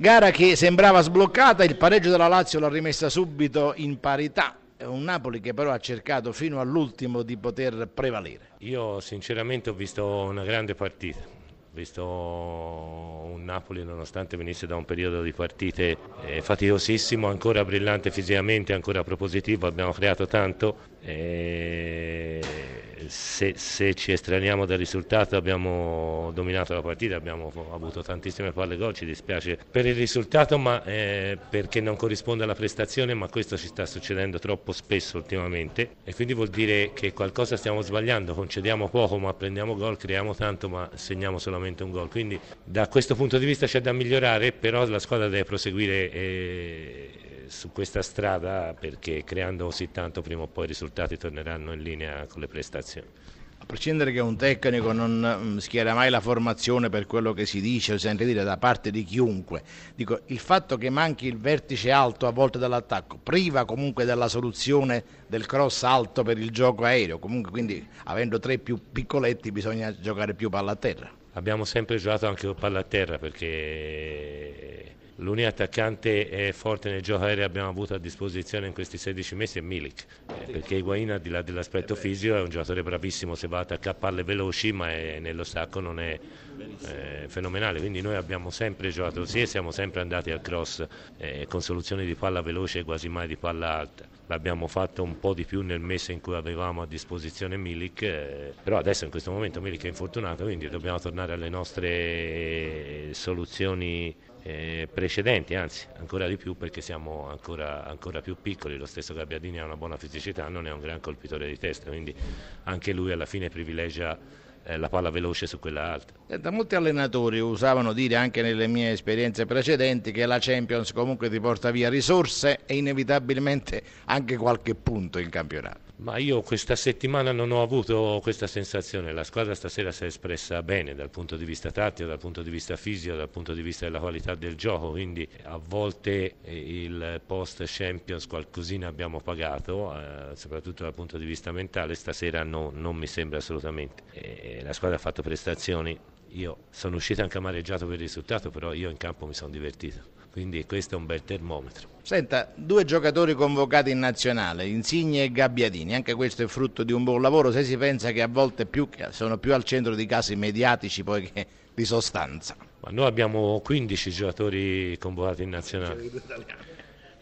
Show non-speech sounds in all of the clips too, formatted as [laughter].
Gara che sembrava sbloccata, il pareggio della Lazio l'ha rimessa subito in parità. Un Napoli che però ha cercato fino all'ultimo di poter prevalere. Io sinceramente ho visto una grande partita, ho visto un Napoli nonostante venisse da un periodo di partite eh, faticosissimo, ancora brillante fisicamente, ancora propositivo, abbiamo creato tanto. Eh, se, se, ci estraniamo dal risultato abbiamo dominato la partita, abbiamo avuto tantissime palle gol, ci dispiace per il risultato ma, eh, perché non corrisponde alla prestazione, ma questo ci sta succedendo troppo spesso ultimamente e quindi vuol dire che qualcosa stiamo sbagliando, concediamo poco ma prendiamo gol, creiamo tanto ma segniamo solamente un gol, quindi da questo punto di vista c'è da migliorare, però la squadra deve proseguire. Eh, su questa strada perché creando così tanto prima o poi i risultati torneranno in linea con le prestazioni. A prescindere che un tecnico non mm, schiera mai la formazione per quello che si dice o si sente dire da parte di chiunque, dico, il fatto che manchi il vertice alto a volte dall'attacco priva comunque della soluzione del cross alto per il gioco aereo, comunque quindi avendo tre più piccoletti bisogna giocare più palla a terra. Abbiamo sempre giocato anche con palla a terra perché L'unico attaccante forte nel gioco aereo che abbiamo avuto a disposizione in questi 16 mesi è Milik, eh, perché Higuain al di là dell'aspetto fisico è un giocatore bravissimo se va a attaccare palle veloci, ma è, nello stacco non è eh, fenomenale, quindi noi abbiamo sempre giocato così e siamo sempre andati al cross eh, con soluzioni di palla veloce e quasi mai di palla alta. L'abbiamo fatto un po' di più nel mese in cui avevamo a disposizione Milik, eh, però adesso in questo momento Milik è infortunato, quindi dobbiamo tornare alle nostre soluzioni eh, precedenti, anzi ancora di più perché siamo ancora, ancora, più piccoli, lo stesso Gabbiadini ha una buona fisicità, non è un gran colpitore di testa, quindi anche lui alla fine privilegia eh, la palla veloce su quella alta. Da molti allenatori usavano dire anche nelle mie esperienze precedenti che la Champions comunque ti porta via risorse e inevitabilmente anche qualche punto in campionato. Ma io questa settimana non ho avuto questa sensazione, la squadra stasera si è espressa bene dal punto di vista tattico, dal punto di vista fisico, dal punto di vista della qualità del gioco, quindi a volte eh, il post Champions qualcosina abbiamo pagato, eh, soprattutto dal punto di vista mentale, stasera no, non mi sembra assolutamente. E la squadra ha fatto prestazioni, io sono uscito anche amareggiato per il risultato, però io in campo mi sono divertito quindi questo è un bel termometro. Senta, due giocatori convocati in nazionale, Insigne e Gabbiadini, anche questo è frutto di un buon lavoro, se si pensa che a volte più, sono più al centro di casi mediatici poi che di sostanza. Ma noi abbiamo 15 giocatori convocati in nazionale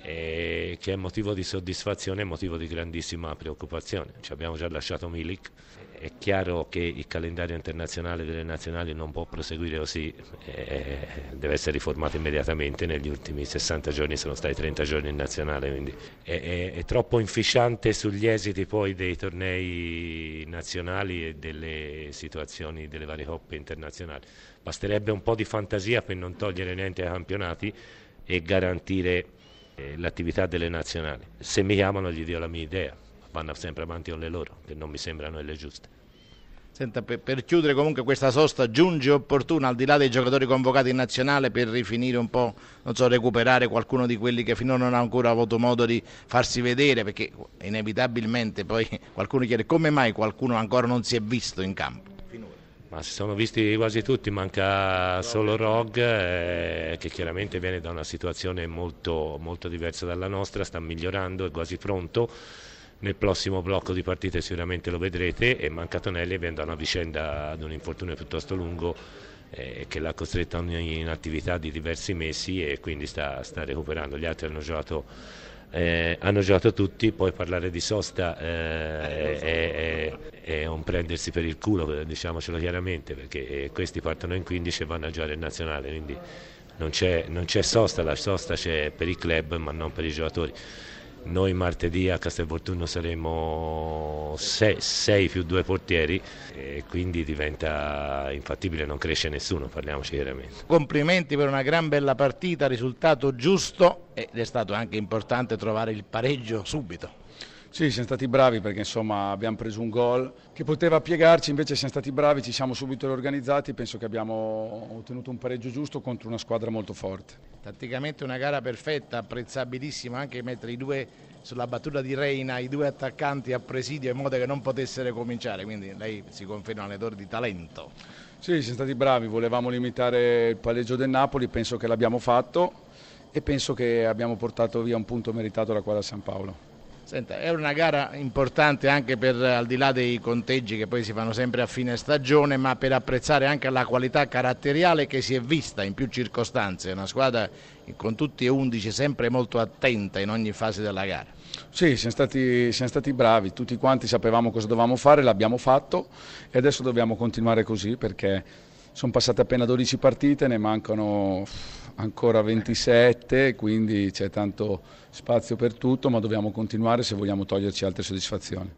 che è motivo di soddisfazione e motivo di grandissima preoccupazione. Ci abbiamo già lasciato Milik, è chiaro che il calendario internazionale delle nazionali non può proseguire così, eh, deve essere riformato immediatamente, negli ultimi 60 giorni sono stati 30 giorni in nazionale, quindi è, è, è troppo infisciante sugli esiti poi dei tornei nazionali e delle situazioni delle varie coppe internazionali. Basterebbe un po' di fantasia per non togliere niente ai campionati e garantire eh, l'attività delle nazionali. Se mi chiamano gli do la mia idea, vanno sempre avanti con le loro, che non mi sembrano le giuste. Senta, per, per, chiudere comunque questa sosta giunge opportuna al di là dei giocatori convocati in nazionale per rifinire un po', non so, recuperare qualcuno di quelli che finora non ha ancora avuto modo di farsi vedere perché inevitabilmente poi [laughs] qualcuno chiede come mai qualcuno ancora non si è visto in campo. Ma si sono visti quasi tutti, manca solo Rog eh, che chiaramente viene da una situazione molto, molto diversa dalla nostra, sta migliorando, è quasi pronto. Nel prossimo blocco di partite sicuramente lo vedrete e manca Tonelli viene da una vicenda ad un infortunio piuttosto lungo eh, che l'ha costretto in attività di diversi mesi e quindi sta, sta recuperando. Gli altri hanno giocato eh, hanno giocato tutti, poi parlare di sosta eh, è, è, è, un prendersi per il culo, diciamocelo chiaramente, perché eh, questi partono in 15 e vanno a giocare in nazionale, quindi non c'è, non c'è sosta, la sosta c'è per i club ma non per i giocatori. Noi martedì a Castelvolturno saremo 6 più 2 portieri e quindi diventa infattibile, non cresce nessuno, parliamoci chiaramente. Complimenti per una gran bella partita, risultato giusto ed è stato anche importante trovare il pareggio subito. Sì, siamo stati bravi perché insomma abbiamo preso un gol che poteva piegarci, invece siamo stati bravi, ci siamo subito riorganizzati, penso che abbiamo ottenuto un pareggio giusto contro una squadra molto forte. Tatticamente una gara perfetta, apprezzabilissima anche mettere i due sulla battuta di Reina, i due attaccanti a presidio in modo che non potessero cominciare, quindi lei si conferma un allenatore di talento. Sì, siamo stati bravi, volevamo limitare il palleggio del Napoli, penso che l'abbiamo fatto e penso che abbiamo portato via un punto meritato alla quadra San Paolo. Senta, è una gara importante anche per, al di là dei conteggi che poi si fanno sempre a fine stagione, ma per apprezzare anche la qualità caratteriale che si è vista in più circostanze. È una squadra con tutti e undici sempre molto attenta in ogni fase della gara. Sì, siamo stati, siamo stati bravi, tutti quanti sapevamo cosa dovevamo fare, l'abbiamo fatto e adesso dobbiamo continuare così perché sono passate appena 12 partite, ne mancano ancora 27, quindi c'è tanto spazio per tutto, ma dobbiamo continuare se vogliamo toglierci altre soddisfazioni.